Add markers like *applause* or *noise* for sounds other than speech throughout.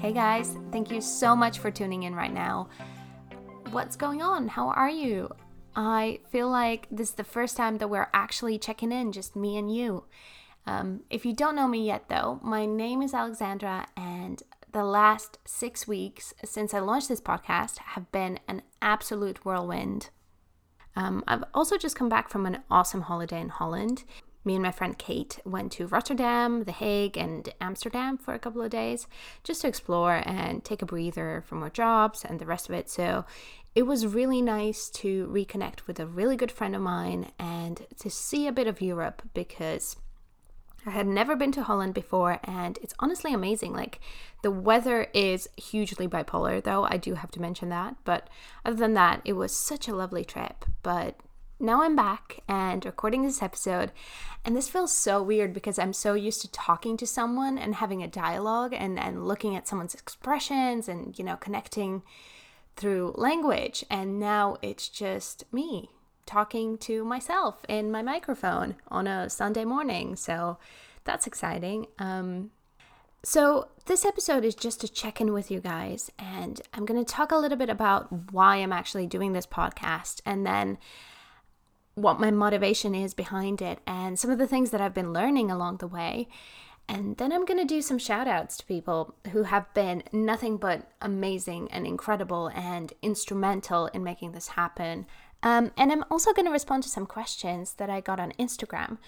Hey guys, thank you so much for tuning in right now. What's going on? How are you? I feel like this is the first time that we're actually checking in, just me and you. Um, if you don't know me yet, though, my name is Alexandra, and the last six weeks since I launched this podcast have been an absolute whirlwind. Um, I've also just come back from an awesome holiday in Holland. Me and my friend Kate went to Rotterdam, The Hague, and Amsterdam for a couple of days just to explore and take a breather from our jobs and the rest of it. So it was really nice to reconnect with a really good friend of mine and to see a bit of Europe because I had never been to Holland before and it's honestly amazing. Like the weather is hugely bipolar though, I do have to mention that, but other than that, it was such a lovely trip. But now I'm back and recording this episode, and this feels so weird because I'm so used to talking to someone and having a dialogue and, and looking at someone's expressions and, you know, connecting through language. And now it's just me talking to myself in my microphone on a Sunday morning. So that's exciting. Um, so, this episode is just to check in with you guys, and I'm going to talk a little bit about why I'm actually doing this podcast and then what my motivation is behind it and some of the things that I've been learning along the way. And then I'm going to do some shout outs to people who have been nothing but amazing and incredible and instrumental in making this happen. Um, and I'm also going to respond to some questions that I got on Instagram.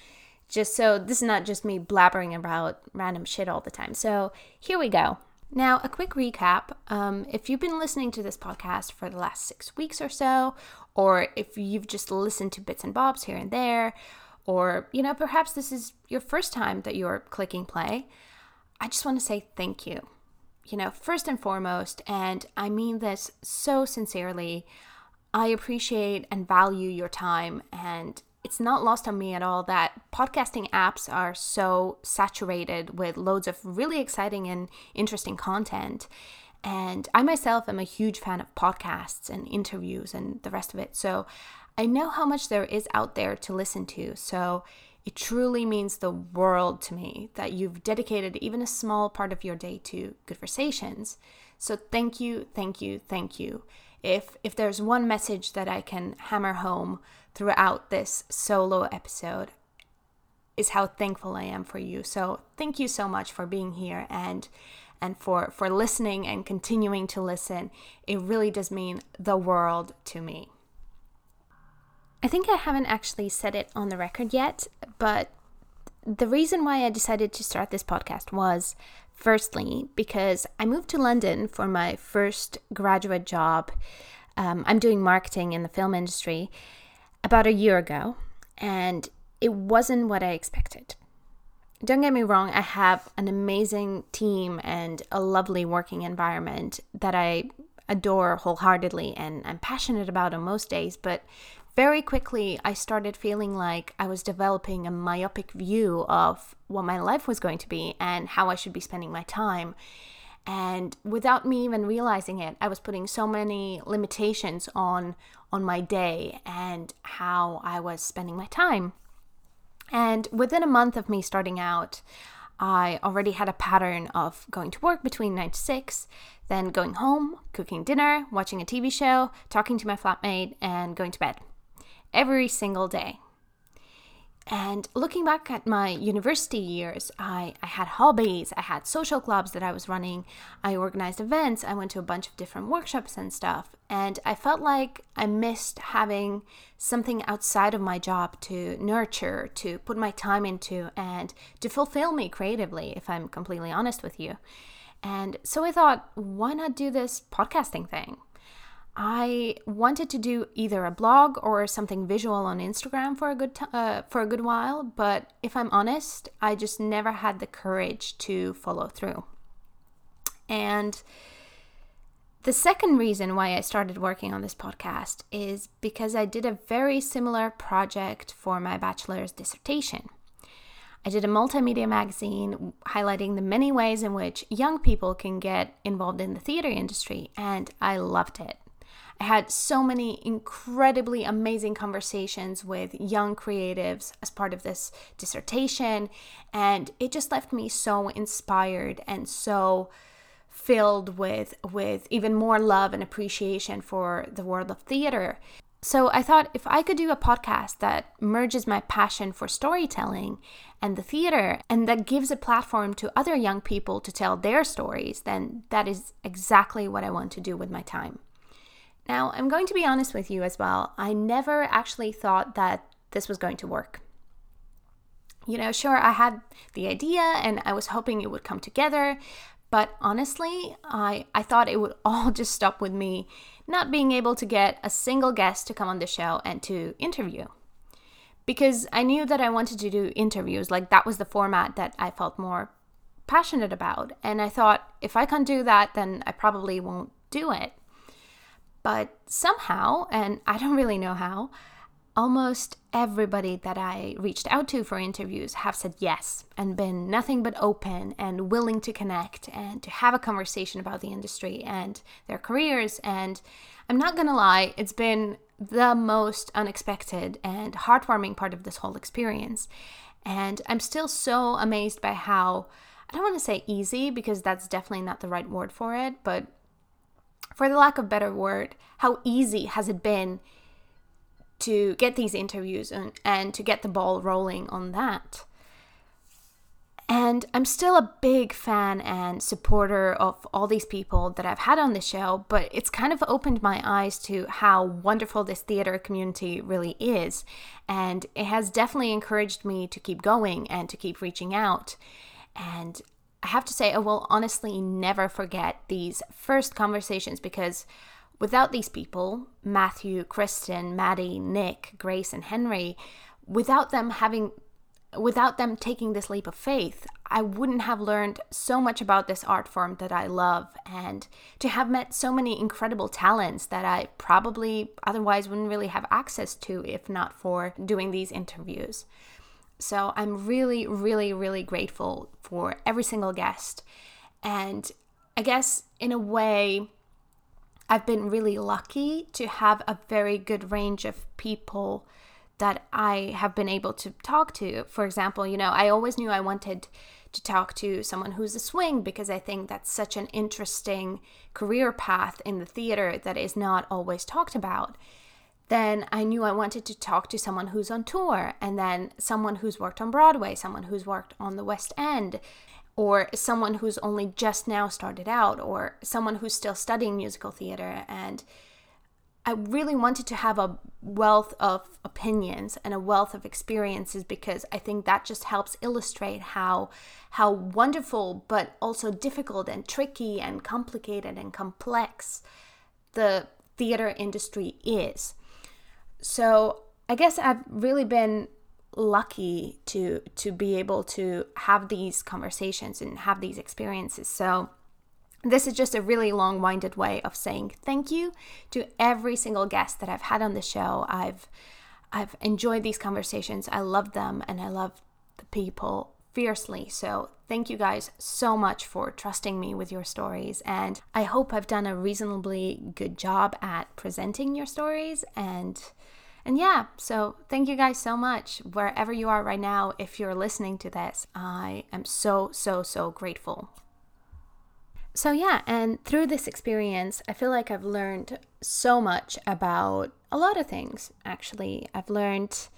Just so this is not just me blabbering about random shit all the time. So here we go. Now, a quick recap. Um, if you've been listening to this podcast for the last six weeks or so, or if you've just listened to bits and bobs here and there, or, you know, perhaps this is your first time that you're clicking play, I just want to say thank you. You know, first and foremost, and I mean this so sincerely, I appreciate and value your time and it's not lost on me at all that podcasting apps are so saturated with loads of really exciting and interesting content. And I myself am a huge fan of podcasts and interviews and the rest of it. So I know how much there is out there to listen to. So it truly means the world to me that you've dedicated even a small part of your day to conversations. So thank you, thank you, thank you. If if there's one message that I can hammer home throughout this solo episode is how thankful I am for you. So thank you so much for being here and and for for listening and continuing to listen. It really does mean the world to me. I think I haven't actually said it on the record yet, but the reason why I decided to start this podcast was firstly because I moved to London for my first graduate job. Um, I'm doing marketing in the film industry, about a year ago, and it wasn't what I expected. Don't get me wrong, I have an amazing team and a lovely working environment that I adore wholeheartedly and I'm passionate about on most days, but very quickly I started feeling like I was developing a myopic view of what my life was going to be and how I should be spending my time. And without me even realizing it, I was putting so many limitations on on my day and how I was spending my time. And within a month of me starting out, I already had a pattern of going to work between 9 to 6, then going home, cooking dinner, watching a TV show, talking to my flatmate, and going to bed. Every single day. And looking back at my university years, I, I had hobbies, I had social clubs that I was running, I organized events, I went to a bunch of different workshops and stuff. And I felt like I missed having something outside of my job to nurture, to put my time into, and to fulfill me creatively, if I'm completely honest with you. And so I thought, why not do this podcasting thing? I wanted to do either a blog or something visual on Instagram for a good t- uh, for a good while, but if I'm honest, I just never had the courage to follow through. And the second reason why I started working on this podcast is because I did a very similar project for my bachelor's dissertation. I did a multimedia magazine highlighting the many ways in which young people can get involved in the theater industry, and I loved it. I had so many incredibly amazing conversations with young creatives as part of this dissertation, and it just left me so inspired and so filled with with even more love and appreciation for the world of theater. So I thought if I could do a podcast that merges my passion for storytelling and the theater and that gives a platform to other young people to tell their stories, then that is exactly what I want to do with my time. Now, I'm going to be honest with you as well. I never actually thought that this was going to work. You know, sure, I had the idea and I was hoping it would come together, but honestly, I, I thought it would *laughs* all just stop with me not being able to get a single guest to come on the show and to interview. Because I knew that I wanted to do interviews, like that was the format that I felt more passionate about. And I thought if I can't do that, then I probably won't do it. But somehow, and I don't really know how, almost everybody that I reached out to for interviews have said yes and been nothing but open and willing to connect and to have a conversation about the industry and their careers. And I'm not gonna lie, it's been the most unexpected and heartwarming part of this whole experience. And I'm still so amazed by how, I don't wanna say easy because that's definitely not the right word for it, but for the lack of better word, how easy has it been to get these interviews and, and to get the ball rolling on that. And I'm still a big fan and supporter of all these people that I've had on the show, but it's kind of opened my eyes to how wonderful this theater community really is. And it has definitely encouraged me to keep going and to keep reaching out. And I have to say, I will honestly never forget these first conversations because Without these people, Matthew, Kristen, Maddie, Nick, Grace, and Henry, without them having without them taking this leap of faith, I wouldn't have learned so much about this art form that I love and to have met so many incredible talents that I probably otherwise wouldn't really have access to if not for doing these interviews. So I'm really, really, really grateful for every single guest. And I guess in a way, I've been really lucky to have a very good range of people that I have been able to talk to. For example, you know, I always knew I wanted to talk to someone who's a swing because I think that's such an interesting career path in the theater that is not always talked about. Then I knew I wanted to talk to someone who's on tour and then someone who's worked on Broadway, someone who's worked on the West End or someone who's only just now started out, or someone who's still studying musical theater. And I really wanted to have a wealth of opinions and a wealth of experiences because I think that just helps illustrate how how wonderful but also difficult and tricky and complicated and complex the theater industry is. So, I guess I've really been lucky to to be able to have these conversations and have these experiences. So this is just a really long-winded way of saying thank you to every single guest that I've had on the show. I've I've enjoyed these conversations. I love them and I love the people fiercely. So, thank you guys so much for trusting me with your stories. And I hope I've done a reasonably good job at presenting your stories and and yeah, so thank you guys so much. Wherever you are right now, if you're listening to this, I am so, so, so grateful. So, yeah, and through this experience, I feel like I've learned so much about a lot of things, actually. I've learned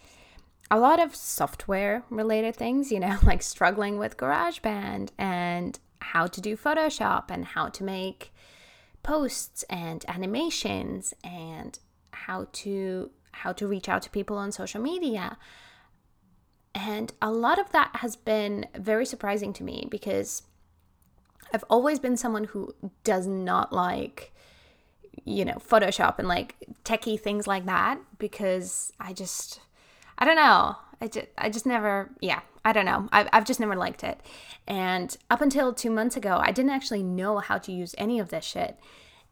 a lot of software related things, you know, *laughs* like struggling with GarageBand and how to do Photoshop and how to make posts and animations and how to how to reach out to people on social media. And a lot of that has been very surprising to me because I've always been someone who does not like, you know, Photoshop and like techie things like that because I just, I don't know. I just, I just never, yeah, I don't know. I've, I've just never liked it. And up until two months ago, I didn't actually know how to use any of this shit.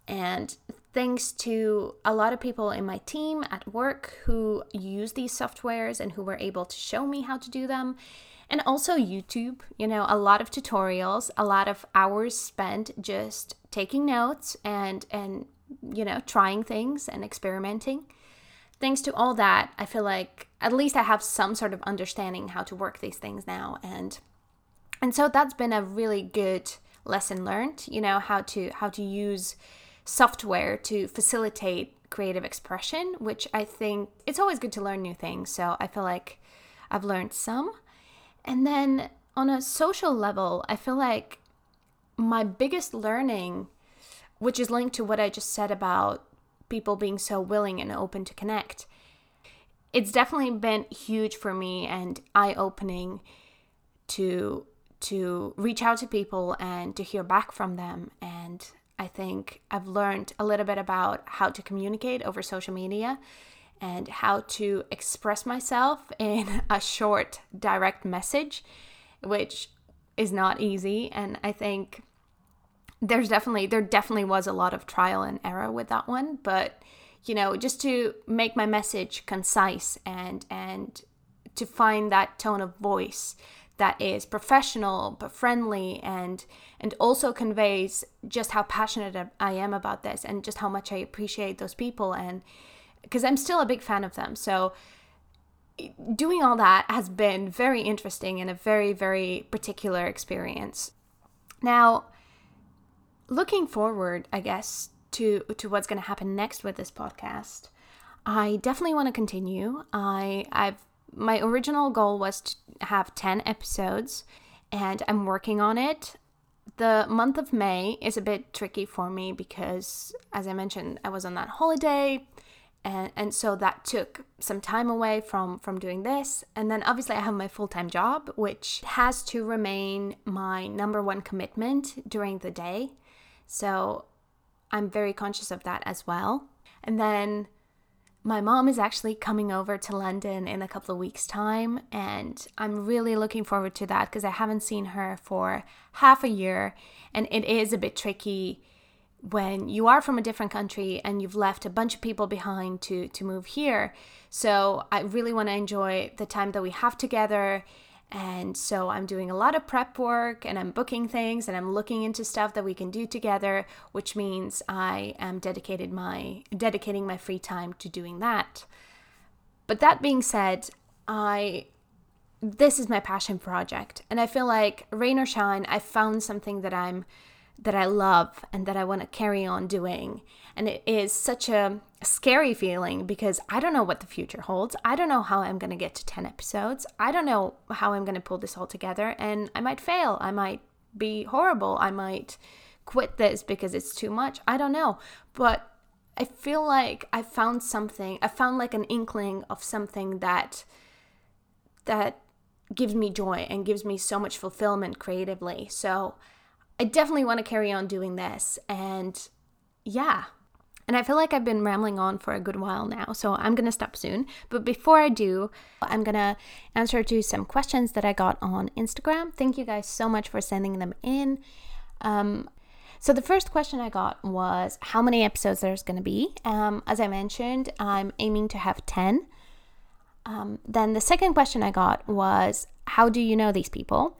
And thanks to a lot of people in my team at work who use these softwares and who were able to show me how to do them. And also YouTube, you know, a lot of tutorials, a lot of hours spent just taking notes and and you know, trying things and experimenting. Thanks to all that, I feel like at least I have some sort of understanding how to work these things now and and so that's been a really good lesson learned, you know, how to how to use software to facilitate creative expression, which I think it's always good to learn new things. So I feel like I've learned some. And then on a social level, I feel like my biggest learning, which is linked to what I just said about people being so willing and open to connect, it's definitely been huge for me and eye-opening to to reach out to people and to hear back from them and I think I've learned a little bit about how to communicate over social media and how to express myself *laughs* in a short direct message which is not easy. And I think there's definitely there definitely was a lot of trial and error with that one. But you know just to make my message concise and and to find that tone of voice that is professional but friendly and and also conveys just how passionate I am about this and just how much I appreciate those people and because I'm still a big fan of them. So doing all that has been very interesting and a very very particular experience. Now, looking forward, I guess to to what's going to happen next with this podcast, I definitely want to continue. I I've my original goal was to have 10 episodes and I'm working on it. The month of May is a bit tricky for me because, as I mentioned, I was on that holiday, and, and so that took some time away from, from doing this. And then obviously, I have my full time job, which has to remain my number one commitment during the day. So I'm very conscious of that as well. And then my mom is actually coming over to London in a couple of weeks' time, and I'm really looking forward to that because I haven't seen her for half a year, and it is a bit tricky when you are from a different country and you've left a bunch of people behind to to move here. So I really want to enjoy the time that we have together and so I'm doing a lot of prep work and I'm booking things and I'm looking into stuff that we can do together, which means I am dedicated my dedicating my free time to doing that. But that being said, I this is my passion project and I feel like rain or shine, I found something that I'm that I love and that I want to carry on doing. And it is such a scary feeling because I don't know what the future holds. I don't know how I'm going to get to 10 episodes. I don't know how I'm going to pull this all together. And I might fail. I might be horrible. I might quit this because it's too much. I don't know. But I feel like I found something. I found like an inkling of something that that gives me joy and gives me so much fulfillment creatively. So I definitely want to carry on doing this. And yeah. And I feel like I've been rambling on for a good while now, so I'm to stop soon. But before I do, I'm to answer to some questions that I got on Instagram. Thank you guys so much for sending them in. Um, so the first question I got was how many episodes there's to be. Um, as I mentioned, I'm aiming to have 10. Um, then the second question I got was how do you know these people?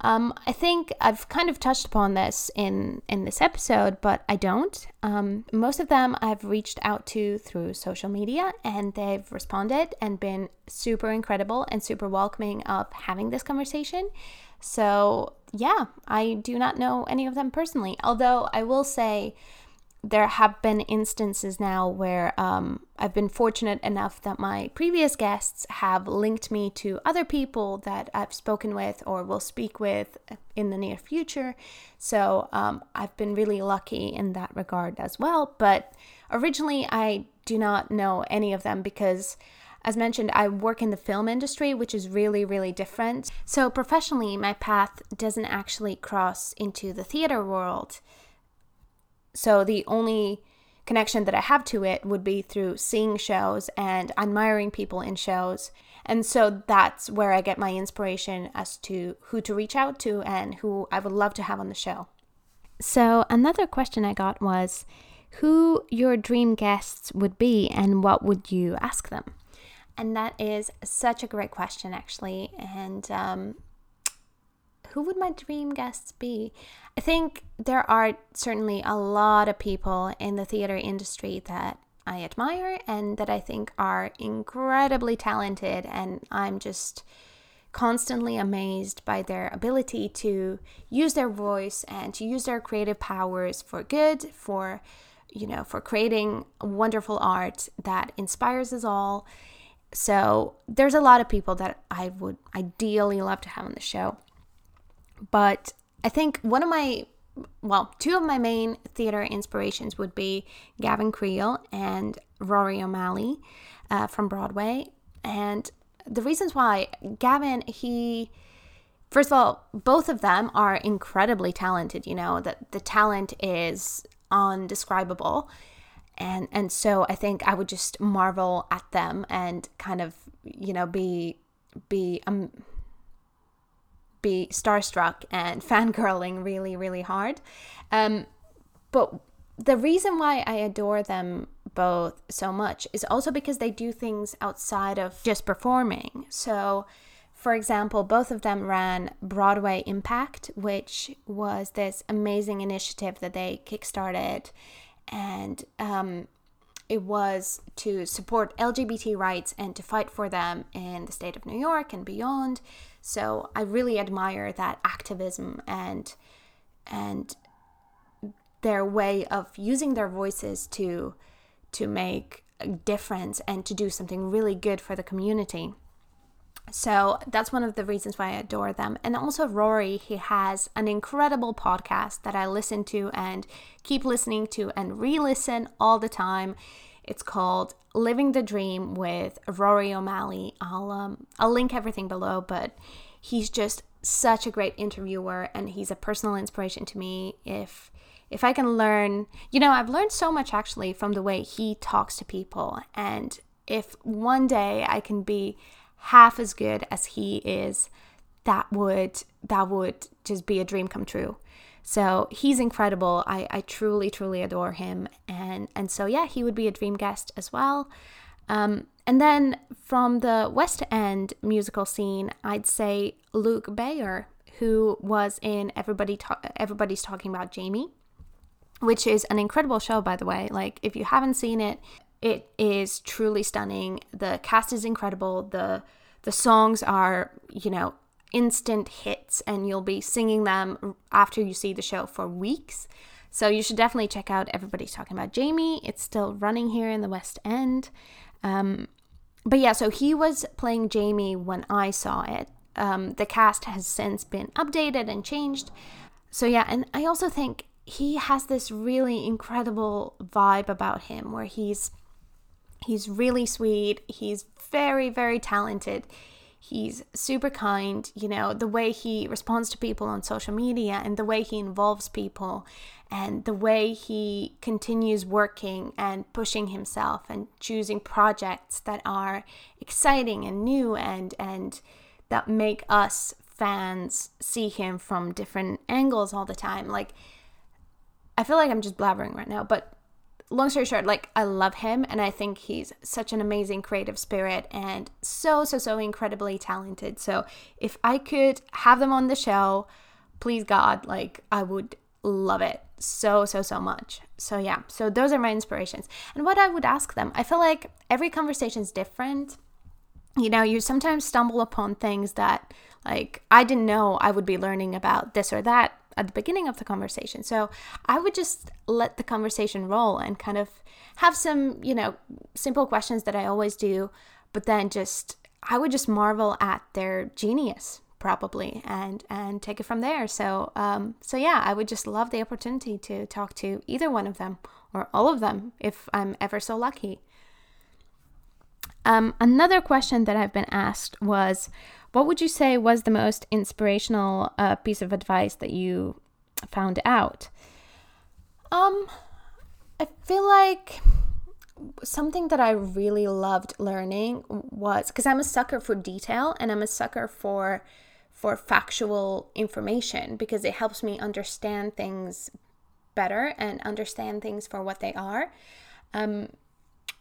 Um, I think I've kind of touched upon this in in this episode, but I don't. Um, most of them I've reached out to through social media, and they've responded and been super incredible and super welcoming of having this conversation. So yeah, I do not know any of them personally. Although I will say there have been instances now where um, I've been fortunate enough that my previous guests have linked me to other people that I've spoken with or will speak with in the near future. So um, I've been really lucky in that regard as well. But originally, I do not know any of them because. As mentioned, I work in the film industry, which is really, really different. So, professionally, my path doesn't actually cross into the theater world. So the only connection that I have to it would be through seeing shows and admiring people in shows. And so that's where I get my inspiration as to who to reach out to and who I would love to have on the show. So, another question I got was who your dream guests would be and what would you ask them? And that is such a great question, actually. And um, who would my dream guests be? I think there are certainly a lot of people in the theater industry that I admire and that I think are incredibly talented, and I'm just constantly amazed by their ability to use their voice and to use their creative powers for good, for you know, for creating wonderful art that inspires us all. So, there's a lot of people that I would ideally love to have on the show. But I think one of my well, two of my main theater inspirations would be Gavin Creel and Rory O'Malley uh, from Broadway. And the reasons why Gavin, he, first of all, both of them are incredibly talented. You know, that the talent is undescribable. And, and so I think I would just marvel at them and kind of, you know, be, be, um, be starstruck and *laughs* fangirling really, really hard. Um, but the reason why I adore them both so much is also because they do things outside of just performing. So, for example, both of them ran Broadway Impact, which was this amazing initiative that they kickstarted. And um, it was to support LGBT rights and to fight for them in the state of New York and beyond. So I really admire that activism and and their way of using their voices to to make a difference and to do something really good for the community. So that's one of the reasons why I adore them. And also, Rory, he has an incredible podcast that I listen to and keep listening to and re listen all the time. It's called Living the Dream with Rory O'Malley. I'll, um, I'll link everything below, but he's just such a great interviewer and he's a personal inspiration to me. If if I can learn, you know, I've learned so much actually from the way he talks to people. And if one day I can be half as good as he is, that would that would just be a dream come true. So he's incredible. I, I truly, truly adore him. And and so yeah, he would be a dream guest as well. Um, and then from the West End musical scene, I'd say Luke Bayer, who was in Everybody Ta- Everybody's Talking About Jamie which is an incredible show, by the way. Like, if you haven't seen it, it is truly stunning. The cast is incredible. The the songs are, you know, instant hits, and you'll be singing them after you see the show for weeks. So you should definitely check out Everybody's Talking About Jamie. It's still running here in the West End. Um, but yeah, so he was playing Jamie when I saw it. Um, the cast has since been updated and changed. So yeah, and I also think he has this really incredible vibe about him where he's he's really sweet he's very very talented he's super kind you know the way he responds to people on social media and the way he involves people and the way he continues working and pushing himself and choosing projects that are exciting and new and and that make us fans see him from different angles all the time. Like I feel like I'm just blabbering right now, but long story short, like I love him and I think he's such an amazing creative spirit and so, so, so incredibly talented. So if I could have them on the show, please God, like I would love it so, so, so much. So yeah, so those are my inspirations. And what I would ask them, I feel like every conversation is different. You know, you sometimes stumble upon things that like I didn't know I would be learning about this or that at the beginning of the conversation. So I would just let the conversation roll and kind of have some, you know, simple questions that I always do, but then just I would just marvel at their genius probably and and take it from there. So um so yeah, I would just love the opportunity to talk to either one of them or all of them if I'm ever so lucky. Um, another question that I've been asked was what would you say was the most inspirational uh, piece of advice that you found out? Um, I feel like something that I really loved learning was because I'm a sucker for detail and I'm a sucker for for factual information because it helps me understand things better and understand things for what they are. Um,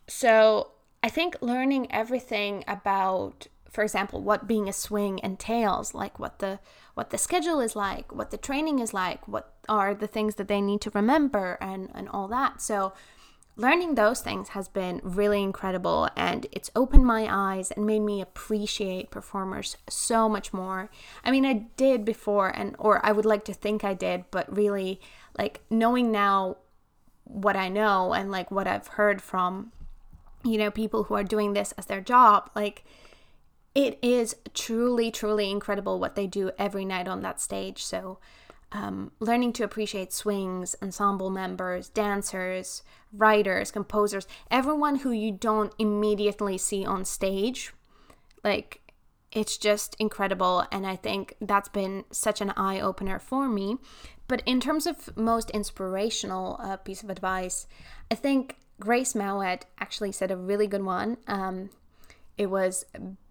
so I think learning everything about for example, what being a swing entails, like what the what the schedule is like, what the training is like, what are the things that they need to remember and and all that. So learning those things has been really incredible and it's opened my eyes and made me appreciate performers so much more. I mean, I did before and or I would like to think I did, but really like knowing now what I know and like what I've heard from you know people who are doing this as their job, like it is truly truly incredible what they do every night on that stage. So um, learning to appreciate swings, ensemble members, dancers, writers, composers, everyone who you don't immediately see on stage. Like, it's just incredible. And I think that's been such an eye opener for me. But in terms of most inspirational uh, piece of advice, I think Grace Mouat actually said a really good one. Um, it was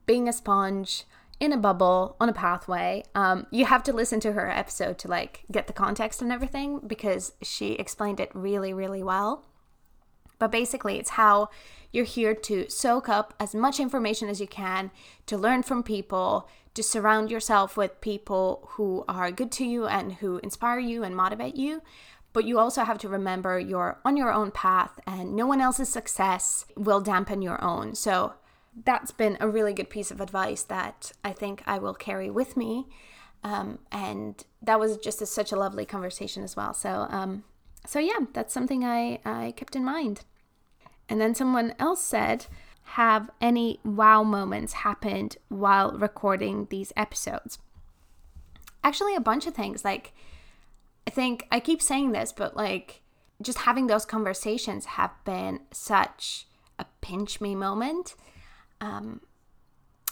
being a sponge in a bubble on a pathway. Um, you have to listen to her episode to like get the context and everything because she explained it really, really well. But basically, it's how you're here to soak up as much information as you can, to learn from people, to surround yourself with people who are good to you and who inspire you and motivate you. But you also have to remember you're on your own path and no one else's success will dampen your own. So that's been a really good piece of advice that I think I will carry with me. Um, and that was just a, such a lovely conversation as well. So, um, so yeah, that's something I, I kept in mind. And then someone else said, Have any wow moments happened while recording these episodes? Actually, a bunch of things. Like, I think I keep saying this, but like, just having those conversations have been such a pinch me moment um,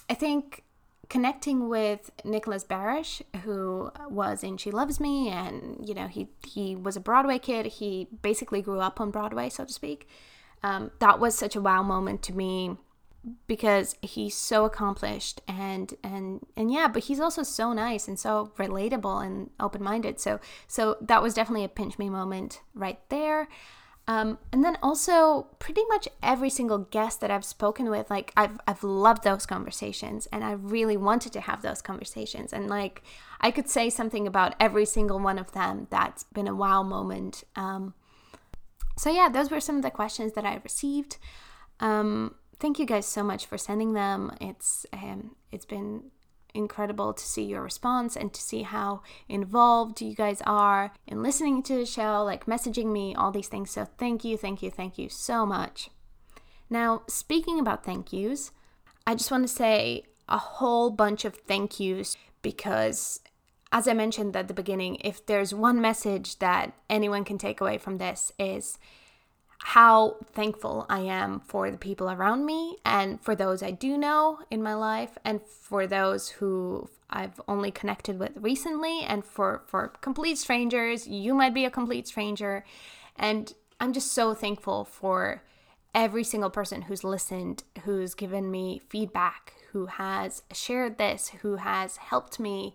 I think connecting with Nicholas Barasch, who was in She Loves Me, and you know he he was a Broadway kid. He basically grew up on Broadway, so to speak. Um, that was such a wow moment to me because he's so accomplished and and and yeah but he's also so nice and so relatable and open-minded so so that was definitely a pinch me moment right there um, and then also pretty much every single guest that I've spoken with, like I've I've loved those conversations and I really wanted to have those conversations. And like I could say something about every single one of them that's been a wow moment. Um, so yeah, those were some of the questions that I received. Um, thank you guys so much for sending them. It's um, it's been incredible to see your response and to see how involved you guys are in listening to the show, like messaging me, all these things. So, thank you, thank you, thank you so much. Now, speaking about thank yous, I just want to say a whole bunch of thank yous because, as I mentioned at the beginning, if there's one message that anyone can take away from this, is how thankful I am for the people around me and for those I do know in my life and for those who I've only connected with recently and for for complete strangers. You might be a complete stranger. And I'm just so thankful for every single person who's listened who's given me feedback who has shared this who has helped me.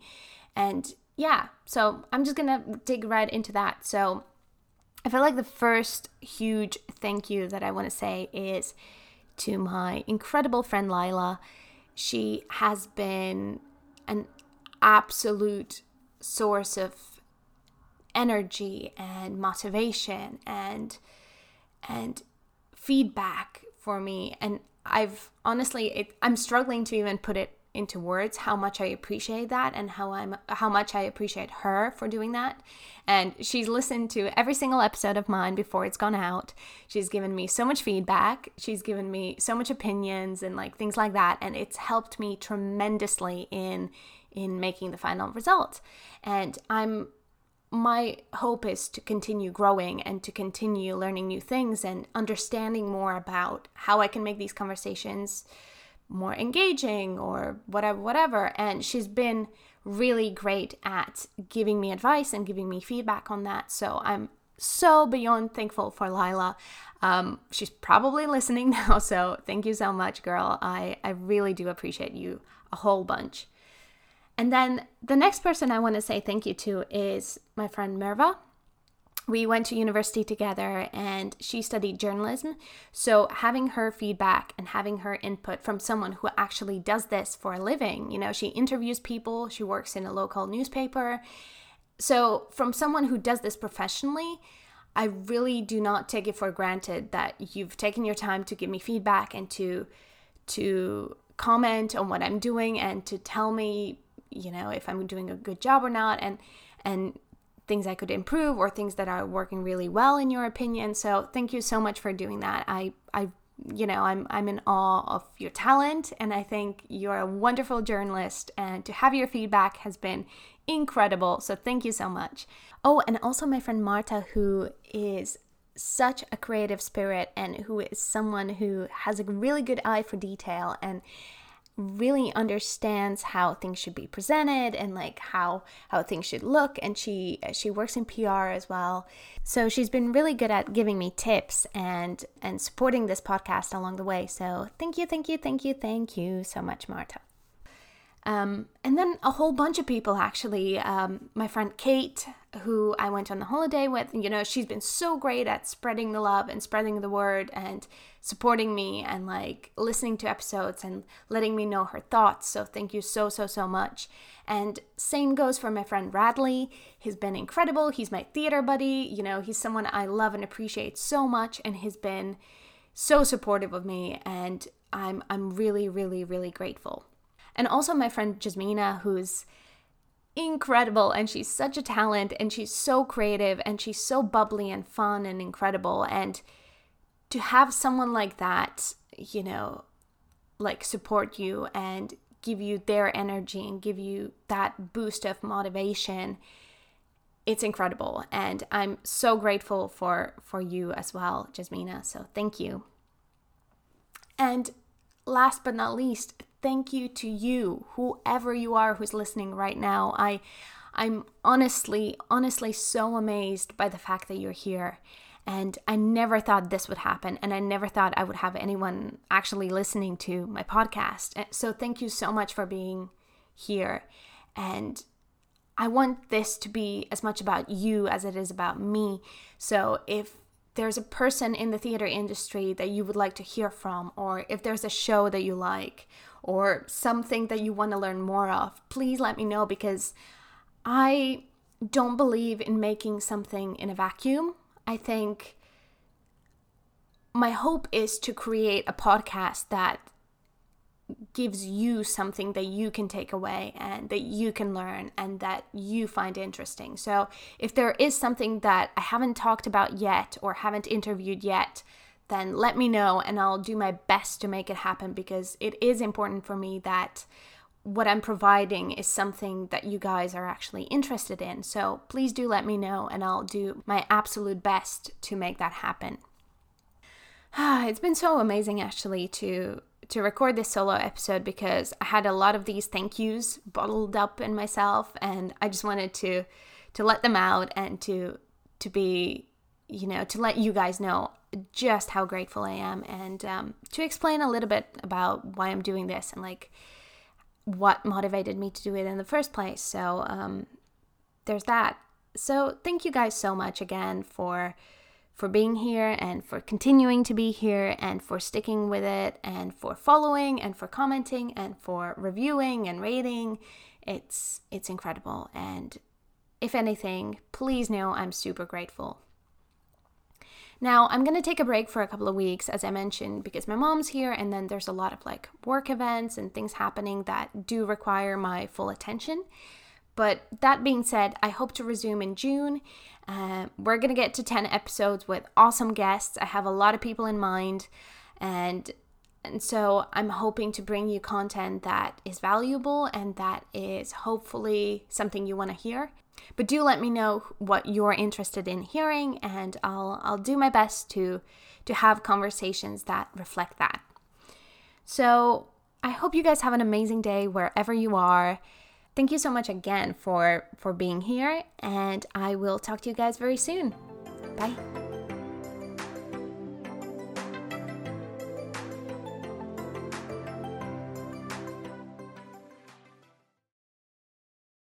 And yeah so I'm just going to dig right into that. So I feel like the first huge thank you that I want to say is to my incredible friend Lila. She has been an absolute source of energy and motivation and and feedback for me and I've honestly it, I'm struggling to even put it into words how much I appreciate that and how I'm how much I appreciate her for doing that. And she's listened to every single episode of mine before it's gone out. She's given me so much feedback. She's given me so much opinions and like things like that and it's helped me tremendously in in making the final result. And I'm my hope is to continue growing and to continue learning new things and understanding more about how I can make these conversations more engaging or whatever whatever. And she's been really great at giving me advice and giving me feedback on that. So i'm so beyond thankful for lila. Um, she's probably listening *laughs* now so thank you so much girl. I i really do appreciate you a whole bunch. And then the next person i want to say thank you to is my friend merva we went to university together and she studied journalism. So, having her feedback and having her input from someone who actually does this for a living, you know, she interviews people, she works in a local newspaper. So, from someone who does this professionally, I really do not take it for granted that you've taken your time to give me feedback and to to comment on what I'm doing and to tell me, you know, if I'm doing a good job or not and and things I could improve or things that are working really well in your opinion. So, thank you so much for doing that. I I you know, I'm I'm in awe of your talent and I think you're a wonderful journalist and to have your feedback has been incredible. So thank you so much. Oh, and also my friend Marta who is such a creative spirit and who is someone who has a really good eye for detail and really understands how things should be presented and like how how things should look and she she works in PR as well. So she's been really good at giving me tips and and supporting this podcast along the way. So thank you, thank you, thank you, thank you so much, Marta. Um, and then a whole bunch of people actually. Um, my friend Kate, who I went on the holiday with, you know, she's been so great at spreading the love and spreading the word and supporting me and like listening to episodes and letting me know her thoughts. So thank you so, so, so much. And same goes for my friend Radley. He's been incredible. He's my theater buddy. You know, he's someone I love and appreciate so much and he's been so supportive of me and I'm I'm really really really grateful. And also my friend Jasmina, who's incredible and she's such a talent and she's so creative and she's so bubbly and fun and incredible. And to have someone like that, you know, like support you and give you their energy and give you that boost of motivation it's incredible. And i'm so grateful for for you as well jasmina. So thank you. And last but not least thank you to you, whoever you are who's listening right now. I I'm honestly, honestly so amazed by the fact that you're here. And I never thought this would happen. And I never thought I would have anyone actually listening to my podcast. So thank you so much for being here. And I want this to be as much about you as it is about me. So if there's a person in the theater industry that you would like to hear from, or if there's a show that you like, or something that you want to learn more of, please let me know because I don't believe in making something in a vacuum. I think my hope is to create a podcast that gives you something that you can take away and that you can learn and that you find interesting. So, if there is something that I haven't talked about yet or haven't interviewed yet, then let me know and I'll do my best to make it happen because it is important for me that what I'm providing is something that you guys are actually interested in. So please do let me know and I'll do my absolute best to make that happen. *sighs* it's been so amazing actually to to record this solo episode because I had a lot of these thank yous bottled up in myself and I just wanted to to let them out and to to be you know to let you guys know just how grateful I am and um, to explain a little bit about why I'm doing this and like what motivated me to do it in the first place. So um, there's that. So thank you guys so much again for for being here and for continuing to be here and for sticking with it and for following and for commenting and for reviewing and rating. It's it's incredible and if anything, please know I'm super grateful. Now, I'm going to take a break for a couple of weeks, as I mentioned, because my mom's here, and then there's a lot of like work events and things happening that do require my full attention. But that being said, I hope to resume in June. Uh, we're going to get to 10 episodes with awesome guests. I have a lot of people in mind, and and so I'm hoping to bring you content that is valuable and that is hopefully something you want to hear. But do let me know what you're interested in hearing and I'll I'll do my best to to have conversations that reflect that. So, I hope you guys have an amazing day wherever you are. Thank you so much again for for being here and I will talk to you guys very soon. Bye.